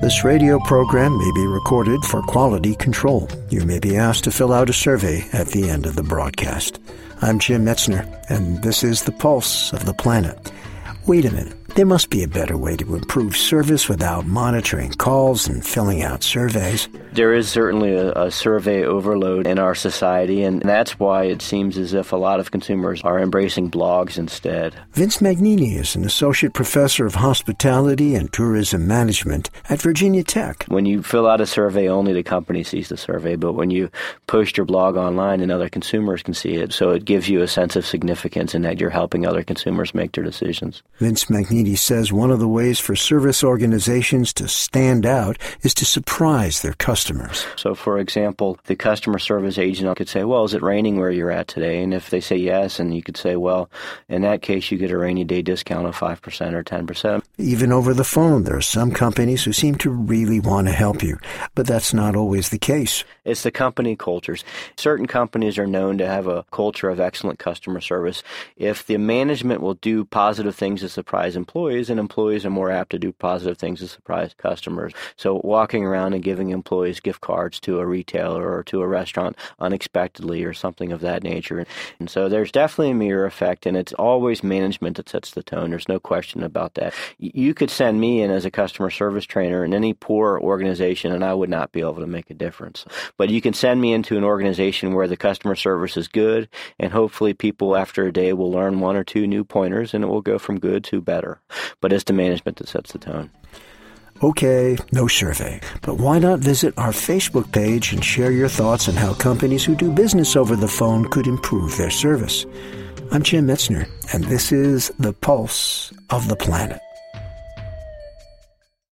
This radio program may be recorded for quality control. You may be asked to fill out a survey at the end of the broadcast. I'm Jim Metzner, and this is the pulse of the planet. Wait a minute. There must be a better way to improve service without monitoring calls and filling out surveys. There is certainly a, a, survey overload in our society, and that's why it seems as if a lot of consumers are embracing blogs instead. Vince Magnini is an associate professor of hospitality and tourism management at Virginia Tech. When you fill out a survey, only the company sees the survey, but when you post your blog online and other consumers can see it, so it gives you a sense of significance in that you're helping other consumers make their decisions. Vince Magnini he says one of the ways for service organizations to stand out is to surprise their customers. So, for example, the customer service agent could say, Well, is it raining where you're at today? And if they say yes, and you could say, Well, in that case, you get a rainy day discount of 5% or 10%. Even over the phone, there are some companies who seem to really want to help you, but that's not always the case. It's the company cultures. Certain companies are known to have a culture of excellent customer service. If the management will do positive things to surprise employees, employees, and employees are more apt to do positive things to surprise customers. So walking around and giving employees gift cards to a retailer or to a restaurant unexpectedly or something of that nature. And so there's definitely a mirror effect, and it's always management that sets the tone. There's no question about that. You could send me in as a customer service trainer in any poor organization, and I would not be able to make a difference. But you can send me into an organization where the customer service is good, and hopefully people after a day will learn one or two new pointers, and it will go from good to better. But it's the management that sets the tone. Okay, no survey. But why not visit our Facebook page and share your thoughts on how companies who do business over the phone could improve their service? I'm Jim Metzner, and this is The Pulse of the Planet.